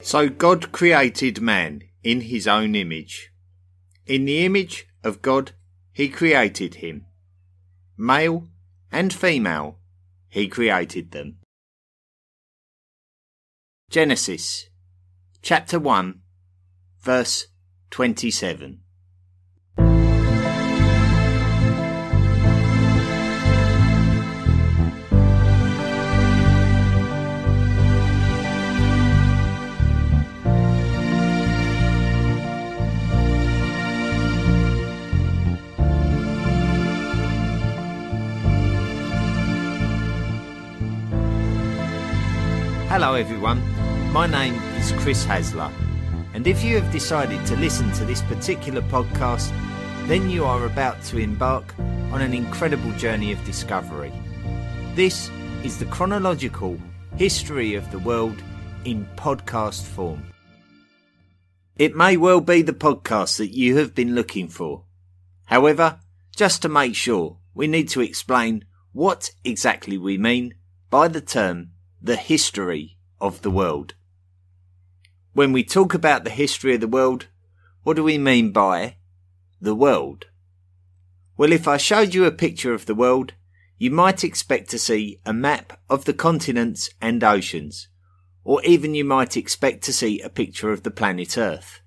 So God created man in his own image. In the image of God he created him. Male and female he created them. Genesis chapter 1 verse 27. Hello, everyone. My name is Chris Hasler, and if you have decided to listen to this particular podcast, then you are about to embark on an incredible journey of discovery. This is the chronological history of the world in podcast form. It may well be the podcast that you have been looking for. However, just to make sure, we need to explain what exactly we mean by the term the history of the world. When we talk about the history of the world, what do we mean by the world? Well, if I showed you a picture of the world, you might expect to see a map of the continents and oceans, or even you might expect to see a picture of the planet Earth.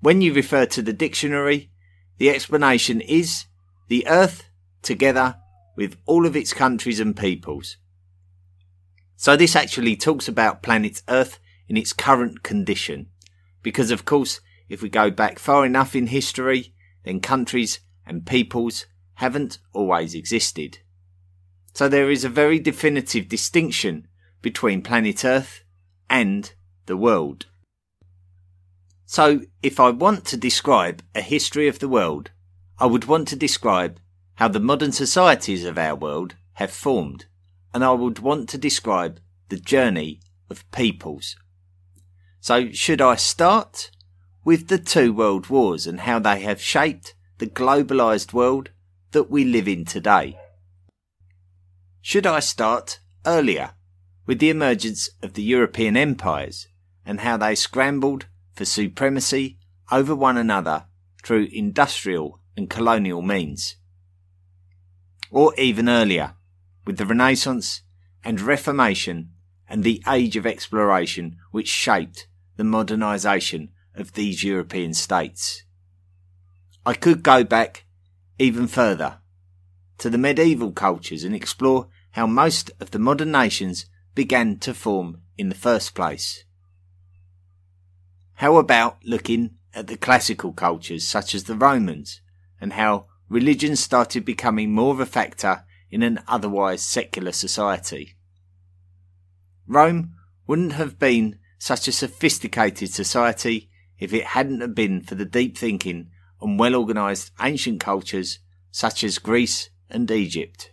When you refer to the dictionary, the explanation is the Earth together with all of its countries and peoples. So this actually talks about planet Earth in its current condition. Because of course, if we go back far enough in history, then countries and peoples haven't always existed. So there is a very definitive distinction between planet Earth and the world. So if I want to describe a history of the world, I would want to describe how the modern societies of our world have formed and I would want to describe the journey of peoples. So, should I start with the two world wars and how they have shaped the globalized world that we live in today? Should I start earlier with the emergence of the European empires and how they scrambled for supremacy over one another through industrial and colonial means? Or even earlier, with the Renaissance and Reformation and the Age of Exploration which shaped the modernisation of these European states. I could go back even further to the medieval cultures and explore how most of the modern nations began to form in the first place. How about looking at the classical cultures such as the Romans and how religion started becoming more of a factor in an otherwise secular society. Rome wouldn't have been such a sophisticated society if it hadn't been for the deep thinking and well organised ancient cultures such as Greece and Egypt.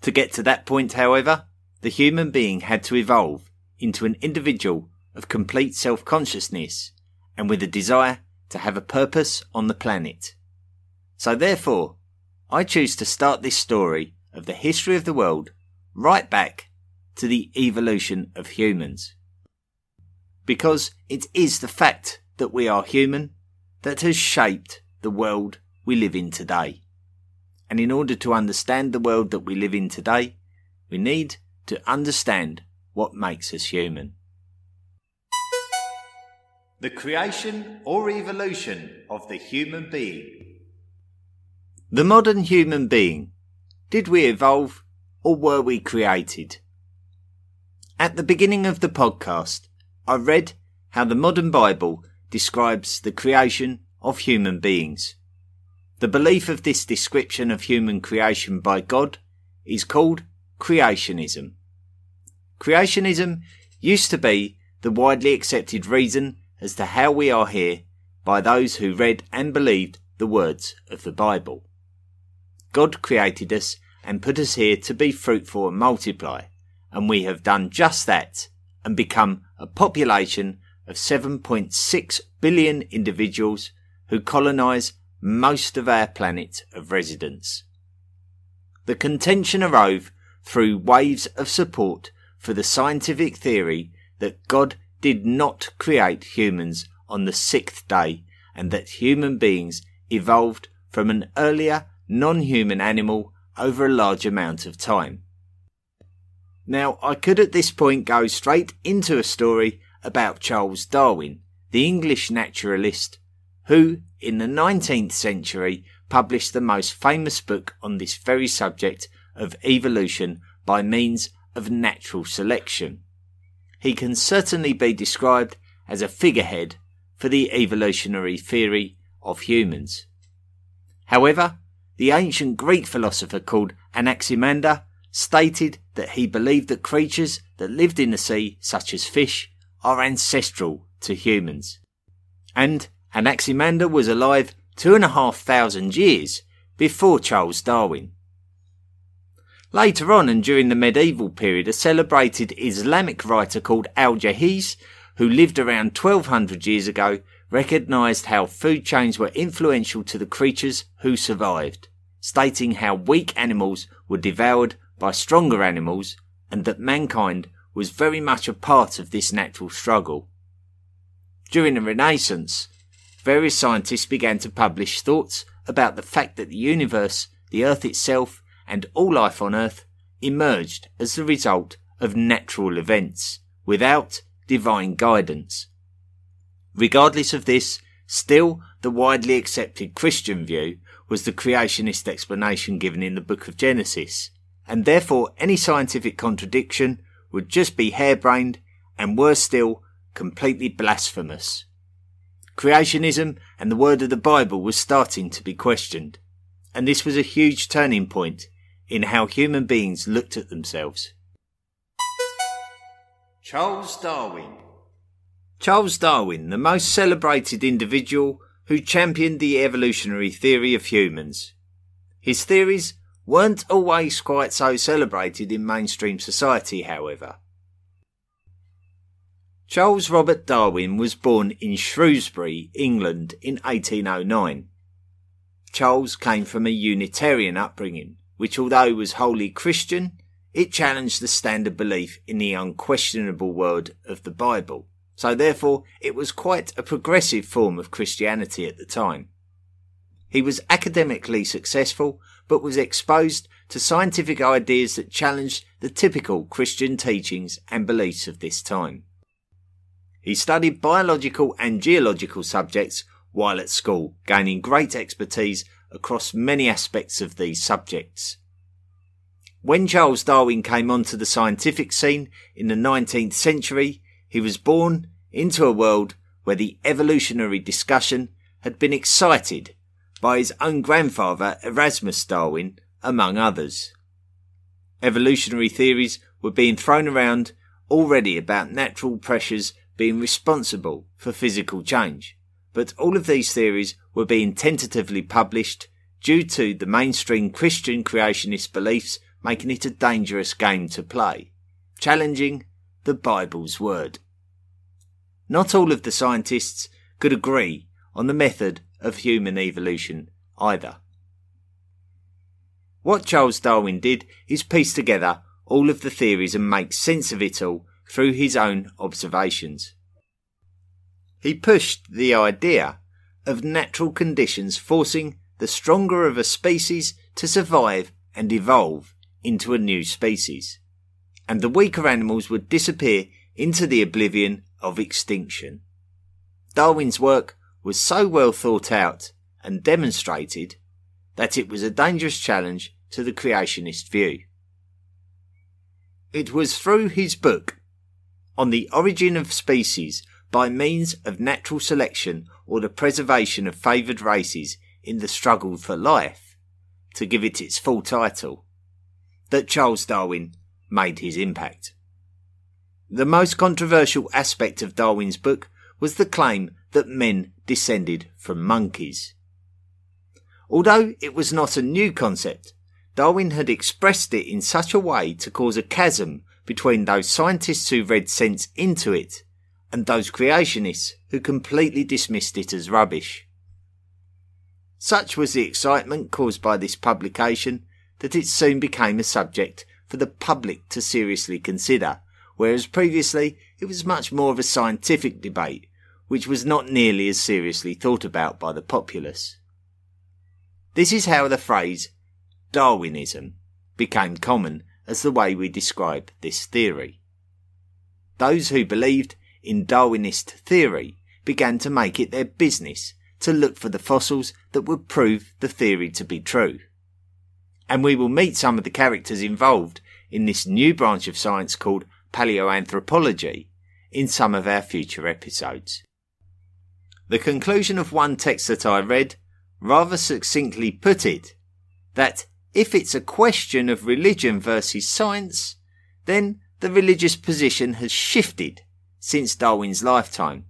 To get to that point, however, the human being had to evolve into an individual of complete self-consciousness and with a desire to have a purpose on the planet. So therefore, I choose to start this story of the history of the world right back to the evolution of humans. Because it is the fact that we are human that has shaped the world we live in today. And in order to understand the world that we live in today, we need to understand what makes us human. The creation or evolution of the human being the modern human being. Did we evolve or were we created? At the beginning of the podcast, I read how the modern Bible describes the creation of human beings. The belief of this description of human creation by God is called creationism. Creationism used to be the widely accepted reason as to how we are here by those who read and believed the words of the Bible. God created us and put us here to be fruitful and multiply, and we have done just that and become a population of 7.6 billion individuals who colonize most of our planet of residence. The contention arose through waves of support for the scientific theory that God did not create humans on the sixth day and that human beings evolved from an earlier non-human animal over a large amount of time. Now, I could at this point go straight into a story about Charles Darwin, the English naturalist, who, in the 19th century, published the most famous book on this very subject of evolution by means of natural selection. He can certainly be described as a figurehead for the evolutionary theory of humans. However, the ancient Greek philosopher called Anaximander stated that he believed that creatures that lived in the sea, such as fish, are ancestral to humans. And Anaximander was alive two and a half thousand years before Charles Darwin. Later on and during the medieval period, a celebrated Islamic writer called Al-Jahiz, who lived around 1200 years ago, recognised how food chains were influential to the creatures who survived, stating how weak animals were devoured by stronger animals and that mankind was very much a part of this natural struggle. During the Renaissance, various scientists began to publish thoughts about the fact that the universe, the Earth itself, and all life on Earth emerged as the result of natural events, without divine guidance. Regardless of this, still the widely accepted Christian view was the creationist explanation given in the book of Genesis, and therefore any scientific contradiction would just be harebrained and worse still, completely blasphemous. Creationism and the word of the Bible was starting to be questioned, and this was a huge turning point in how human beings looked at themselves. Charles Darwin Charles Darwin, the most celebrated individual who championed the evolutionary theory of humans. His theories weren't always quite so celebrated in mainstream society, however. Charles Robert Darwin was born in Shrewsbury, England in 1809. Charles came from a Unitarian upbringing, which although was wholly Christian, it challenged the standard belief in the unquestionable word of the Bible. So therefore, it was quite a progressive form of Christianity at the time. He was academically successful, but was exposed to scientific ideas that challenged the typical Christian teachings and beliefs of this time. He studied biological and geological subjects while at school, gaining great expertise across many aspects of these subjects. When Charles Darwin came onto the scientific scene in the 19th century, he was born into a world where the evolutionary discussion had been excited by his own grandfather Erasmus Darwin, among others. Evolutionary theories were being thrown around already about natural pressures being responsible for physical change, but all of these theories were being tentatively published due to the mainstream Christian creationist beliefs making it a dangerous game to play, challenging the Bible's word. Not all of the scientists could agree on the method of human evolution either. What Charles Darwin did is piece together all of the theories and make sense of it all through his own observations. He pushed the idea of natural conditions forcing the stronger of a species to survive and evolve into a new species, and the weaker animals would disappear into the oblivion of extinction. Darwin's work was so well thought out and demonstrated that it was a dangerous challenge to the creationist view. It was through his book on the origin of species by means of natural selection or the preservation of favoured races in the struggle for life, to give it its full title, that Charles Darwin made his impact. The most controversial aspect of Darwin's book was the claim that men descended from monkeys. Although it was not a new concept, Darwin had expressed it in such a way to cause a chasm between those scientists who read sense into it and those creationists who completely dismissed it as rubbish. Such was the excitement caused by this publication that it soon became a subject for the public to seriously consider whereas previously it was much more of a scientific debate, which was not nearly as seriously thought about by the populace. This is how the phrase Darwinism became common as the way we describe this theory. Those who believed in Darwinist theory began to make it their business to look for the fossils that would prove the theory to be true. And we will meet some of the characters involved in this new branch of science called paleoanthropology in some of our future episodes. The conclusion of one text that I read rather succinctly put it that if it's a question of religion versus science, then the religious position has shifted since Darwin's lifetime,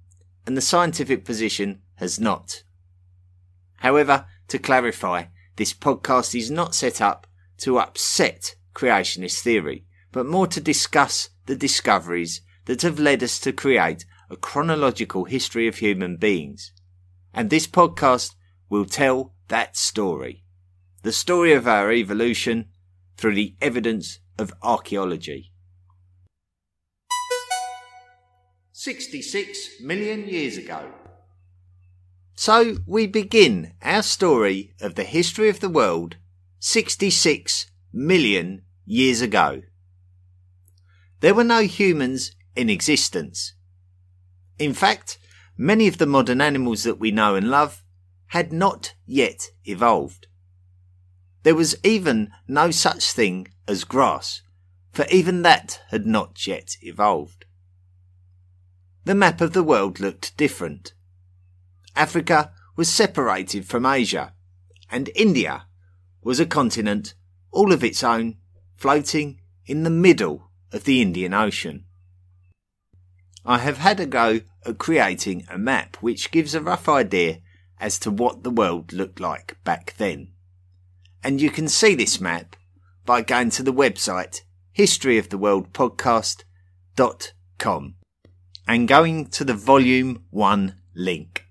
and the scientific position has not. However, to clarify, this podcast is not set up to upset creationist theory, but more to discuss the discoveries that have led us to create a chronological history of human beings. And this podcast will tell that story. The story of our evolution through the evidence of archaeology. 66 million years ago. So we begin our story of the history of the world 66 million years ago. There were no humans in existence. In fact, many of the modern animals that we know and love had not yet evolved. There was even no such thing as grass, for even that had not yet evolved. The map of the world looked different. Africa was separated from Asia, and India was a continent all of its own, floating in the middle of the Indian Ocean. I have had a go at creating a map which gives a rough idea as to what the world looked like back then. And you can see this map by going to the website historyoftheworldpodcast.com and going to the volume 1 link.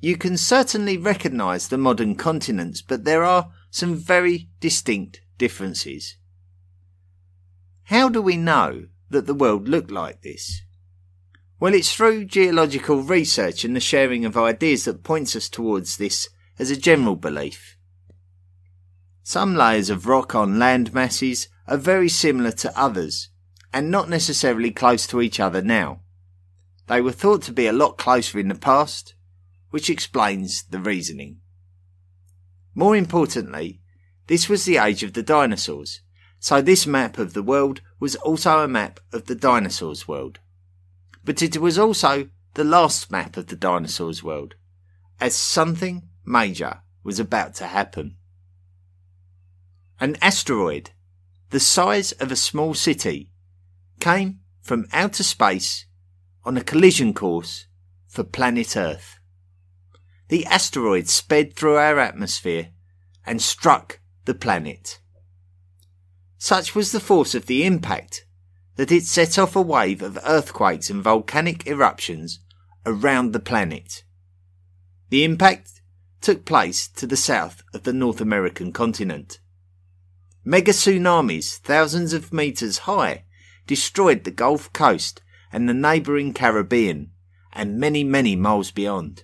You can certainly recognise the modern continents, but there are some very distinct differences. How do we know that the world looked like this? Well, it's through geological research and the sharing of ideas that points us towards this as a general belief. Some layers of rock on land masses are very similar to others, and not necessarily close to each other now. They were thought to be a lot closer in the past, which explains the reasoning. More importantly, this was the age of the dinosaurs, so this map of the world was also a map of the dinosaurs' world. But it was also the last map of the dinosaurs' world, as something major was about to happen. An asteroid, the size of a small city, came from outer space on a collision course for planet Earth. The asteroid sped through our atmosphere and struck the planet. Such was the force of the impact that it set off a wave of earthquakes and volcanic eruptions around the planet. The impact took place to the south of the North American continent. Mega tsunamis, thousands of meters high, destroyed the Gulf Coast and the neighbouring Caribbean, and many, many miles beyond.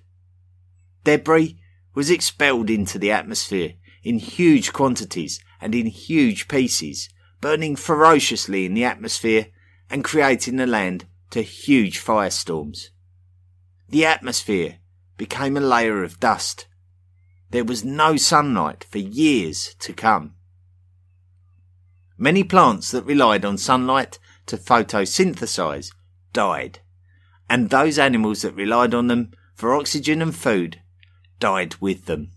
Debris was expelled into the atmosphere in huge quantities and in huge pieces, burning ferociously in the atmosphere and creating the land to huge firestorms. The atmosphere became a layer of dust. There was no sunlight for years to come. Many plants that relied on sunlight to photosynthesize died, and those animals that relied on them for oxygen and food died with them.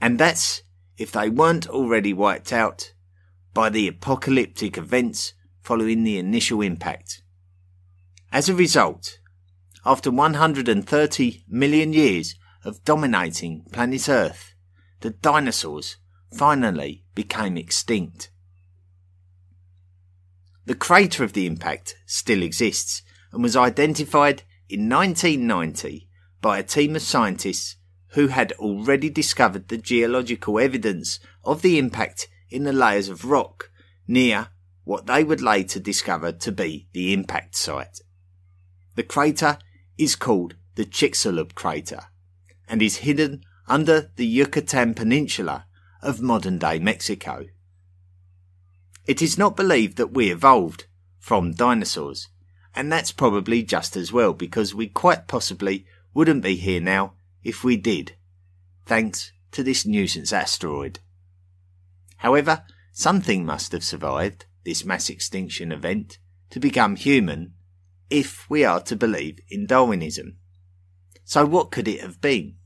And that's if they weren't already wiped out by the apocalyptic events following the initial impact. As a result, after 130 million years of dominating planet Earth, the dinosaurs finally became extinct. The crater of the impact still exists and was identified in 1990 by a team of scientists who had already discovered the geological evidence of the impact in the layers of rock near what they would later discover to be the impact site. The crater is called the Chicxulub crater and is hidden under the Yucatan Peninsula of modern day Mexico. It is not believed that we evolved from dinosaurs, and that's probably just as well because we quite possibly wouldn't be here now if we did, thanks to this nuisance asteroid. However, something must have survived this mass extinction event to become human if we are to believe in Darwinism. So what could it have been?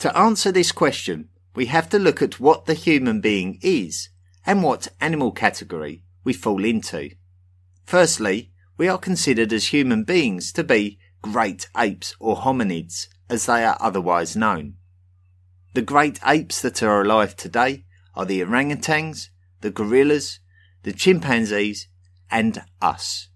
To answer this question, we have to look at what the human being is and what animal category we fall into. Firstly, we are considered as human beings to be great apes or hominids, as they are otherwise known. The great apes that are alive today are the orangutans, the gorillas, the chimpanzees, and us.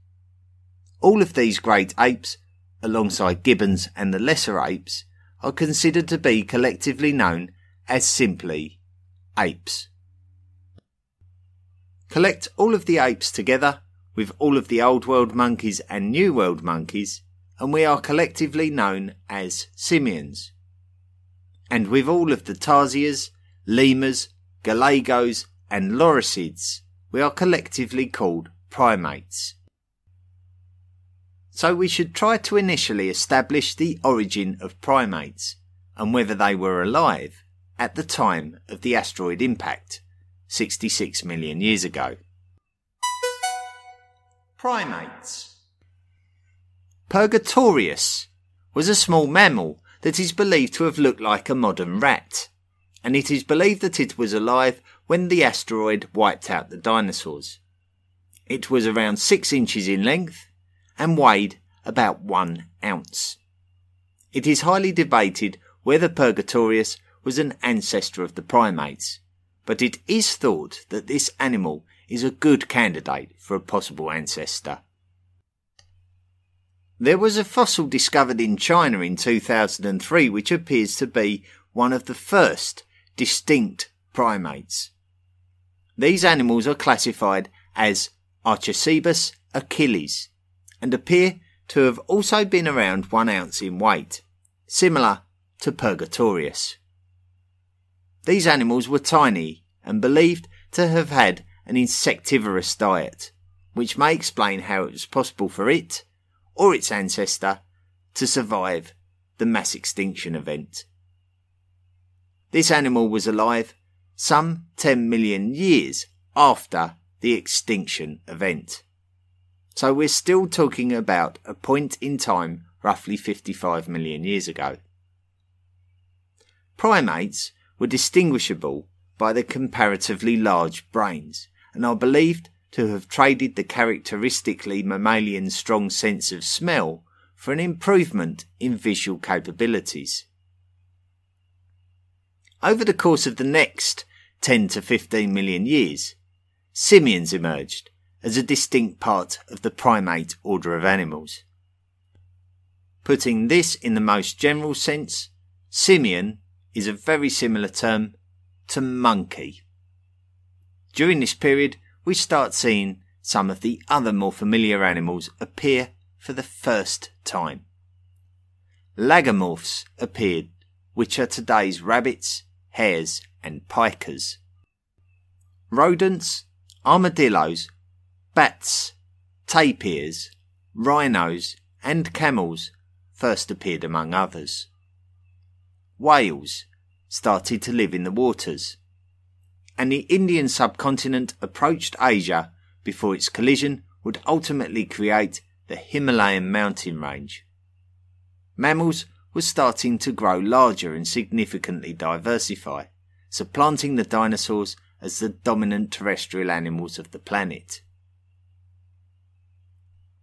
All of these great apes, alongside gibbons and the lesser apes, are considered to be collectively known as simply apes. Collect all of the apes together with all of the Old World monkeys and New World monkeys, and we are collectively known as simians. And with all of the tarsiers, lemurs, galagos, and lorisids, we are collectively called primates. So we should try to initially establish the origin of primates and whether they were alive at the time of the asteroid impact, 66 million years ago. Primates Purgatorius was a small mammal that is believed to have looked like a modern rat, and it is believed that it was alive when the asteroid wiped out the dinosaurs. It was around 6 inches in length and weighed about 1 ounce. It is highly debated whether Purgatorius was an ancestor of the primates, but it is thought that this animal is a good candidate for a possible ancestor. There was a fossil discovered in China in 2003 which appears to be one of the first distinct primates. These animals are classified as Archicebus achilles and appear to have also been around one ounce in weight, similar to Purgatorius. These animals were tiny and believed to have had an insectivorous diet, which may explain how it was possible for it, or its ancestor, to survive the mass extinction event. This animal was alive some 10 million years after the extinction event. So we're still talking about a point in time roughly 55 million years ago. Primates were distinguishable by their comparatively large brains and are believed to have traded the characteristically mammalian strong sense of smell for an improvement in visual capabilities. Over the course of the next 10 to 15 million years, simians emerged as a distinct part of the primate order of animals. Putting this in the most general sense, simian is a very similar term to monkey. During this period, we start seeing some of the other more familiar animals appear for the first time. Lagomorphs appeared, which are today's rabbits, hares, and pikas. Rodents, armadillos, bats, tapirs, rhinos, and camels first appeared among others. Whales started to live in the waters, and the Indian subcontinent approached Asia before its collision would ultimately create the Himalayan mountain range. Mammals were starting to grow larger and significantly diversify, supplanting the dinosaurs as the dominant terrestrial animals of the planet.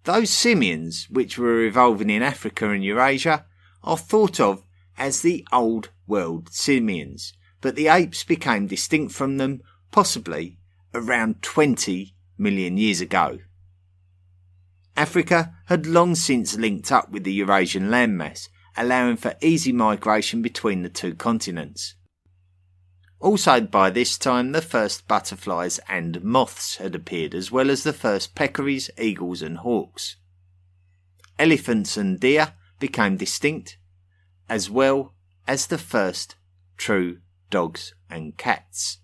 Those simians which were evolving in Africa and Eurasia are thought of as the old world simians, but the apes became distinct from them possibly around 20 million years ago. Africa had long since linked up with the Eurasian landmass, allowing for easy migration between the two continents. Also, by this time, the first butterflies and moths had appeared, as well as the first peccaries, eagles, and hawks. Elephants and deer became distinct, as well as the first true dogs and cats.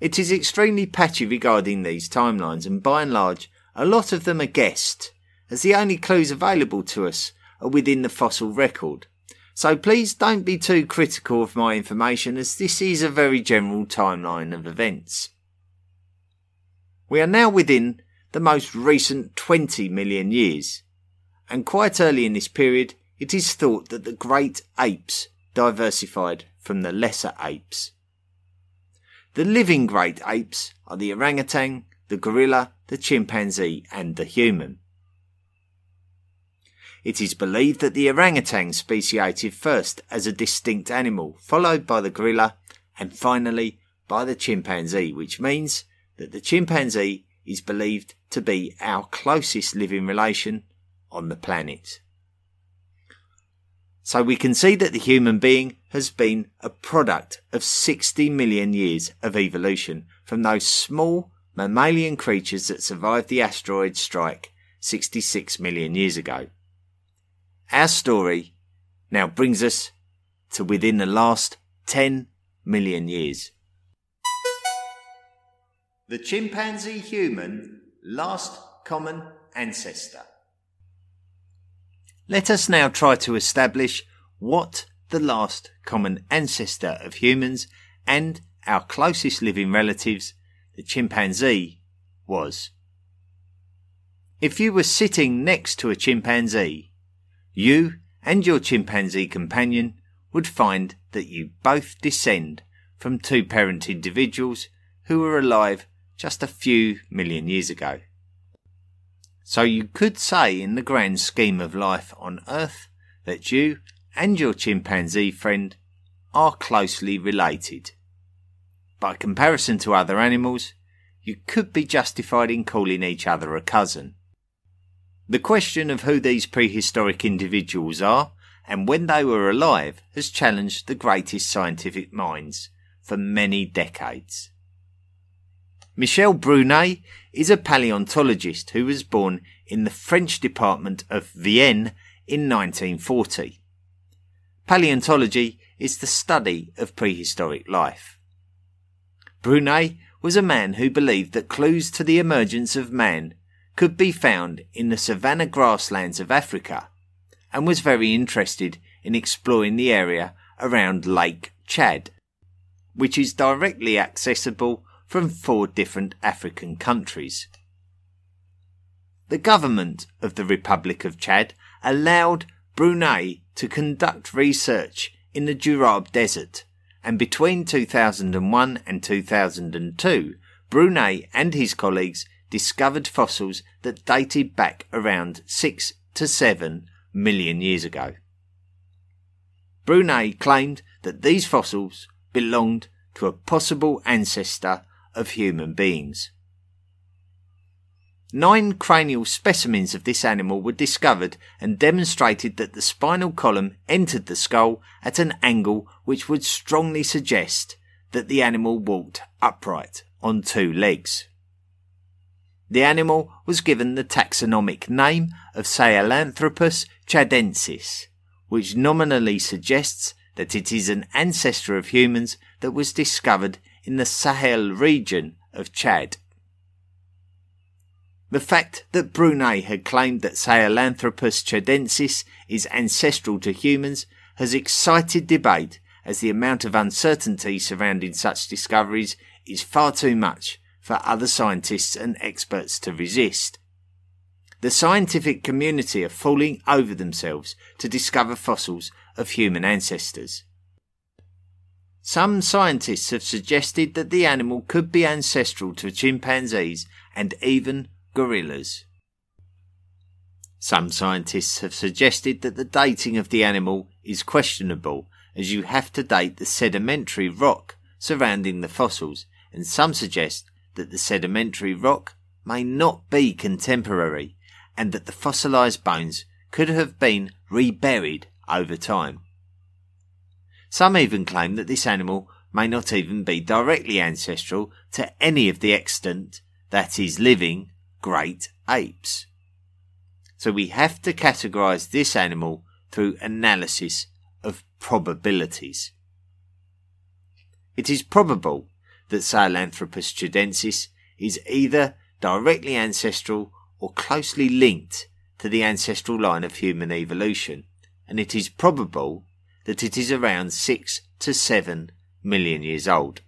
It is extremely patchy regarding these timelines, and by and large, a lot of them are guessed, as the only clues available to us are within the fossil record. So please don't be too critical of my information as this is a very general timeline of events. We are now within the most recent 20 million years, and quite early in this period it is thought that the great apes diversified from the lesser apes. The living great apes are the orangutan, the gorilla, the chimpanzee, and the human. It is believed that the orangutan speciated first as a distinct animal, followed by the gorilla, and finally by the chimpanzee, which means that the chimpanzee is believed to be our closest living relation on the planet. So we can see that the human being has been a product of 60 million years of evolution from those small mammalian creatures that survived the asteroid strike 66 million years ago. Our story now brings us to within the last 10 million years. The chimpanzee human last common ancestor. Let us now try to establish what the last common ancestor of humans and our closest living relatives, the chimpanzee, was. If you were sitting next to a chimpanzee, you and your chimpanzee companion would find that you both descend from two parent individuals who were alive just a few million years ago. So you could say, in the grand scheme of life on Earth, that you and your chimpanzee friend are closely related. By comparison to other animals, you could be justified in calling each other a cousin. The question of who these prehistoric individuals are and when they were alive has challenged the greatest scientific minds for many decades. Michel Brunet is a paleontologist who was born in the French department of Vienne in 1940. Paleontology is the study of prehistoric life. Brunet was a man who believed that clues to the emergence of man could be found in the savanna grasslands of Africa and was very interested in exploring the area around Lake Chad, which is directly accessible from four different African countries. The government of the Republic of Chad allowed Brunet to conduct research in the Djurab Desert, and between 2001 and 2002, Brunet and his colleagues discovered fossils that dated back around 6 to 7 million years ago. Brunet claimed that these fossils belonged to a possible ancestor of human beings. Nine cranial specimens of this animal were discovered and demonstrated that the spinal column entered the skull at an angle which would strongly suggest that the animal walked upright on two legs. The animal was given the taxonomic name of Sahelanthropus chadensis, which nominally suggests that it is an ancestor of humans that was discovered in the Sahel region of Chad. The fact that Brunet had claimed that Sahelanthropus chadensis is ancestral to humans has excited debate as the amount of uncertainty surrounding such discoveries is far too much for other scientists and experts to resist. The scientific community are falling over themselves to discover fossils of human ancestors. Some scientists have suggested that the animal could be ancestral to chimpanzees and even gorillas. Some scientists have suggested that the dating of the animal is questionable as you have to date the sedimentary rock surrounding the fossils, and some suggest that the sedimentary rock may not be contemporary and that the fossilized bones could have been reburied over time. Some even claim that this animal may not even be directly ancestral to any of the extant, that is living, great apes. So we have to categorize this animal through analysis of probabilities. It is probable that Sahelanthropus chadensis is either directly ancestral or closely linked to the ancestral line of human evolution, and it is probable that it is around 6 to 7 million years old.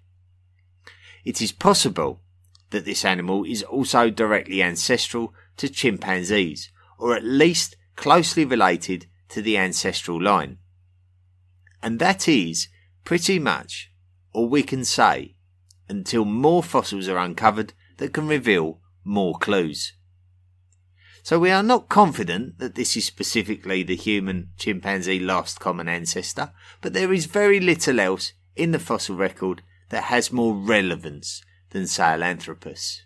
It is possible that this animal is also directly ancestral to chimpanzees, or at least closely related to the ancestral line. And that is pretty much all we can say until more fossils are uncovered that can reveal more clues. So we are not confident that this is specifically the human chimpanzee last common ancestor, but there is very little else in the fossil record that has more relevance than Sahelanthropus.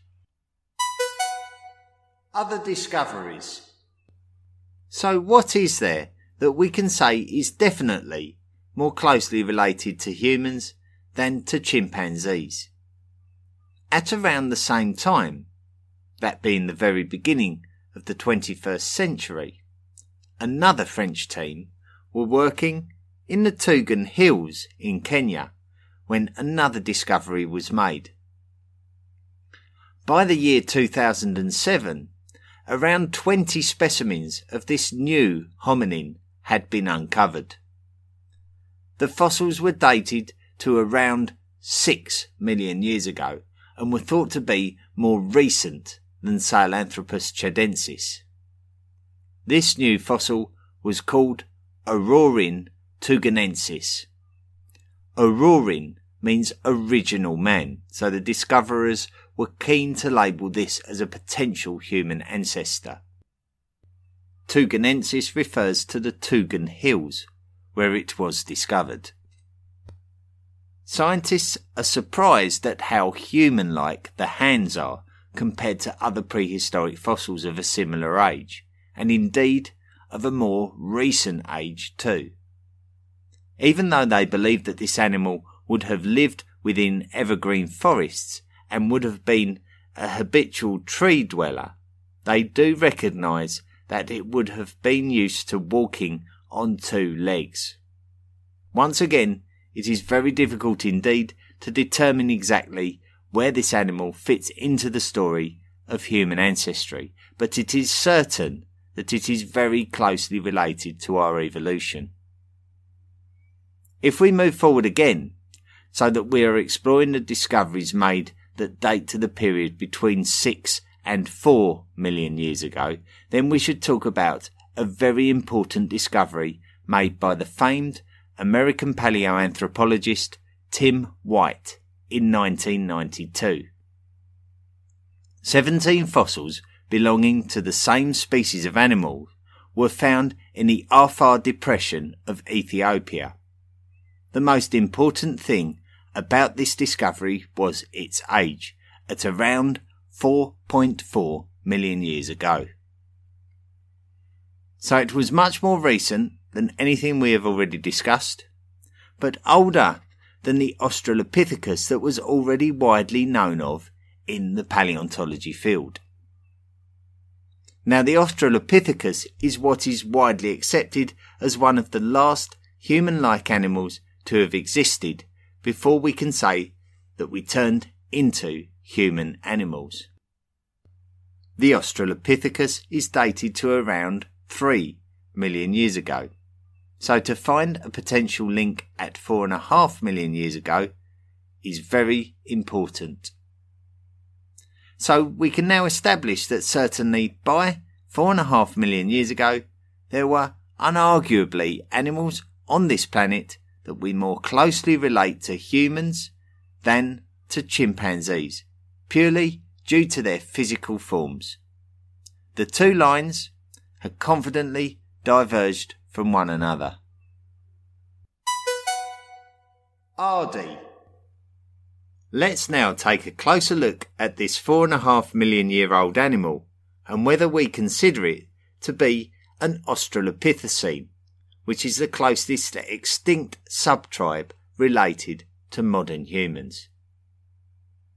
Other discoveries. So what is there that we can say is definitely more closely related to humans than to chimpanzees? At around the same time, that being the very beginning of the 21st century, another French team were working in the Tugen Hills in Kenya when another discovery was made. By the year 2007, around 20 specimens of this new hominin had been uncovered. The fossils were dated to around 6 million years ago and were thought to be more recent than Sahelanthropus chadensis. This new fossil was called Orrorin tugenensis. Orrorin means original man, so the discoverers were keen to label this as a potential human ancestor. Tugenensis refers to the Tugen Hills, where it was discovered. Scientists are surprised at how human like the hands are compared to other prehistoric fossils of a similar age, and indeed of a more recent age too. Even though they believe that this animal would have lived within evergreen forests and would have been a habitual tree dweller, they do recognise that it would have been used to walking on two legs. Once again, it is very difficult indeed to determine exactly where this animal fits into the story of human ancestry, but it is certain that it is very closely related to our evolution. If we move forward again, so that we are exploring the discoveries made that date to the period between 6 and 4 million years ago, then we should talk about a very important discovery made by the famed American paleoanthropologist Tim White in 1992. 17 fossils belonging to the same species of animal were found in the Afar Depression of Ethiopia. The most important thing about this discovery was its age, at around 4.4 million years ago. So it was much more recent than anything we have already discussed, but older than the Australopithecus that was already widely known of in the paleontology field. Now, the Australopithecus is what is widely accepted as one of the last human like animals to have existed before we can say that we turned into human animals. The Australopithecus is dated to around 3 million years ago. So to find a potential link at four and a half million years ago is very important. So we can now establish that certainly by four and a half million years ago, there were unarguably animals on this planet that we more closely relate to humans than to chimpanzees, purely due to their physical forms. The two lines had confidently diverged from one another. Ardi. Let's now take a closer look at this four and a half million year old animal and whether we consider it to be an Australopithecine, which is the closest extinct subtribe related to modern humans.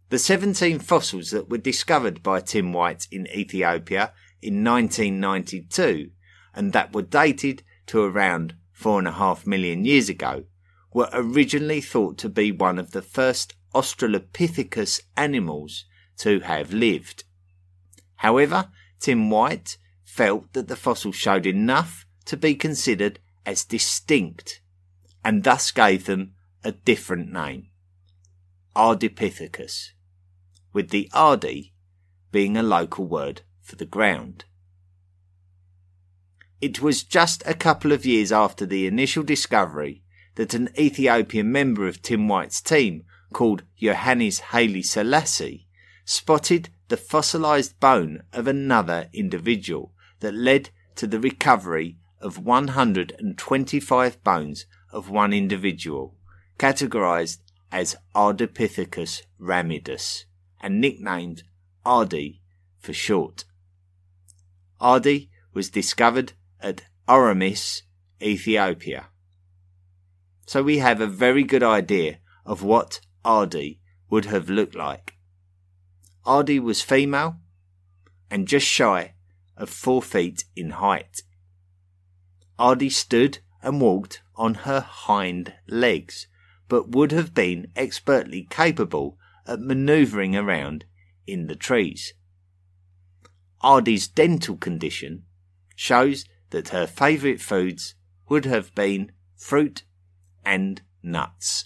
The 17 fossils that were discovered by Tim White in Ethiopia in 1992 and that were dated to around four and a half million years ago were originally thought to be one of the first Australopithecus animals to have lived. However, Tim White felt that the fossil showed enough to be considered as distinct and thus gave them a different name, Ardipithecus, with the Ardi being a local word for the ground. It was just a couple of years after the initial discovery that an Ethiopian member of Tim White's team called Johannes Haile Selassie spotted the fossilized bone of another individual that led to the recovery of 125 bones of one individual, categorized as Ardipithecus ramidus and nicknamed Ardi for short. Ardi was discovered at Aramis, Ethiopia. So we have a very good idea of what Ardi would have looked like. Ardi was female and just shy of four feet in height. Ardi stood and walked on her hind legs, but would have been expertly capable at manoeuvring around in the trees. Ardi's dental condition shows that her favourite foods would have been fruit and nuts.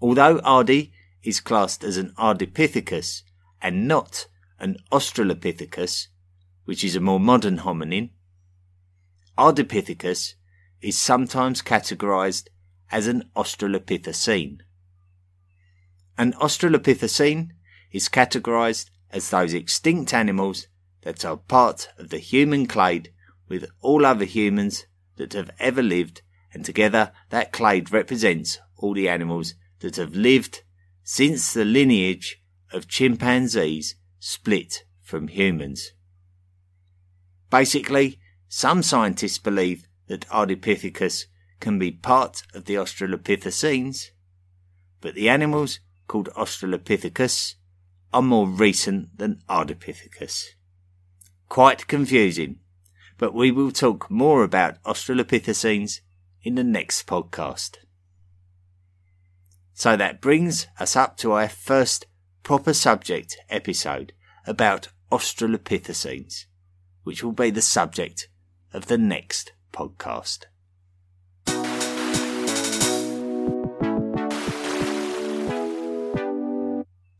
Although Ardi is classed as an Ardipithecus and not an Australopithecus, which is a more modern hominin, Ardipithecus is sometimes categorized as an Australopithecine. An Australopithecine is categorized as those extinct animals that are part of the human clade with all other humans that have ever lived, and together that clade represents all the animals that have lived since the lineage of chimpanzees split from humans. Basically, some scientists believe that Ardipithecus can be part of the Australopithecines, but the animals called Australopithecus are more recent than Ardipithecus. Quite confusing, but we will talk more about Australopithecines in the next podcast. So that brings us up to our first proper subject episode about Australopithecines, which will be the subject of the next podcast.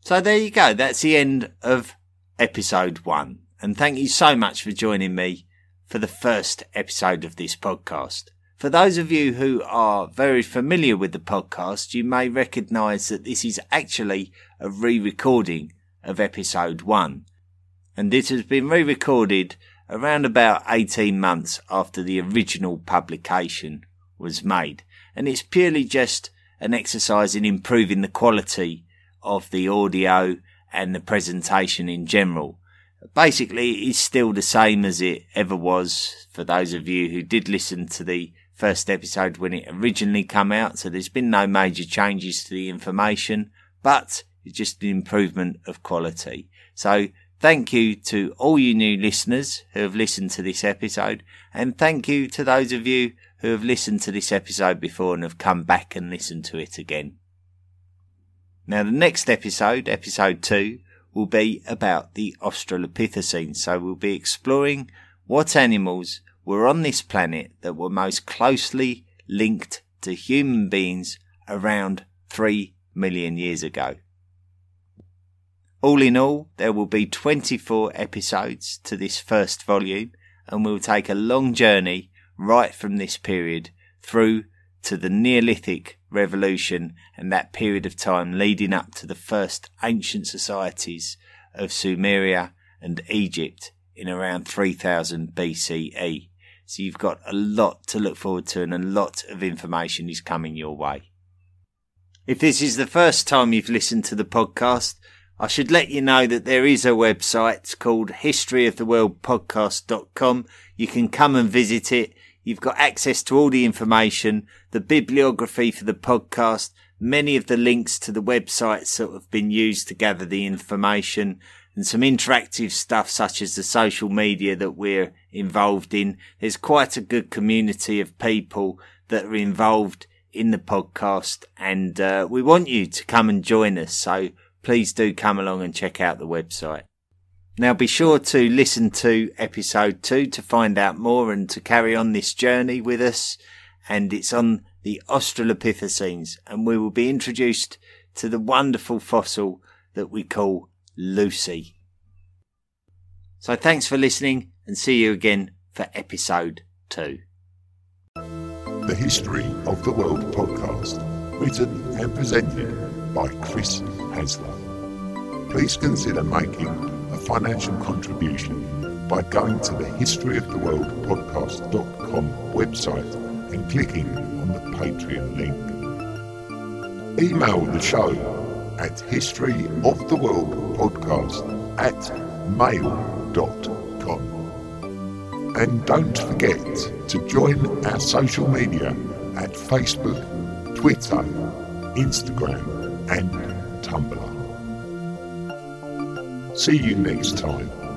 So there you go. That's the end of episode one. And thank you so much for joining me for the first episode of this podcast. For those of you who are very familiar with the podcast, you may recognize that this is actually a re-recording of episode one. And it has been re-recorded around about 18 months after the original publication was made. And it's purely just an exercise in improving the quality of the audio and the presentation in general. Basically, it's still the same as it ever was for those of you who did listen to the first episode when it originally came out. So there's been no major changes to the information, but it's just an improvement of quality. So Thank you to all you new listeners who have listened to this episode, and thank you to those of you who have listened to this episode before and have come back and listened to it again. Now, the next episode, episode two, will be about the Australopithecines. So we'll be exploring what animals were on this planet that were most closely linked to human beings around three million years ago. All in all, there will be 24 episodes to this first volume, and we'll take a long journey right from this period through to the Neolithic revolution and that period of time leading up to the first ancient societies of Sumeria and Egypt in around 3000 BCE. So you've got a lot to look forward to and a lot of information is coming your way. If this is the first time you've listened to the podcast, I should let you know that there is a website called historyoftheworldpodcast.com. You can come and visit it. You've got access to all the information, the bibliography for the podcast, many of the links to the websites that have been used to gather the information, and some interactive stuff such as the social media that we're involved in. There's quite a good community of people that are involved in the podcast and uh, we want you to come and join us. So please do come along and check out the website. Now be sure to listen to episode two to find out more and to carry on this journey with us. And it's on the Australopithecines and we will be introduced to the wonderful fossil that we call Lucy. So thanks for listening and see you again for episode two. The History of the World podcast, written and presented by Chris Hasler. Please consider making financial contribution by going to the historyoftheworldpodcast.com website and clicking on the Patreon link. Email the show at historyoftheworldpodcast at mail.com. And don't forget to join our social media at Facebook, Twitter, Instagram, and Tumblr. See you next time.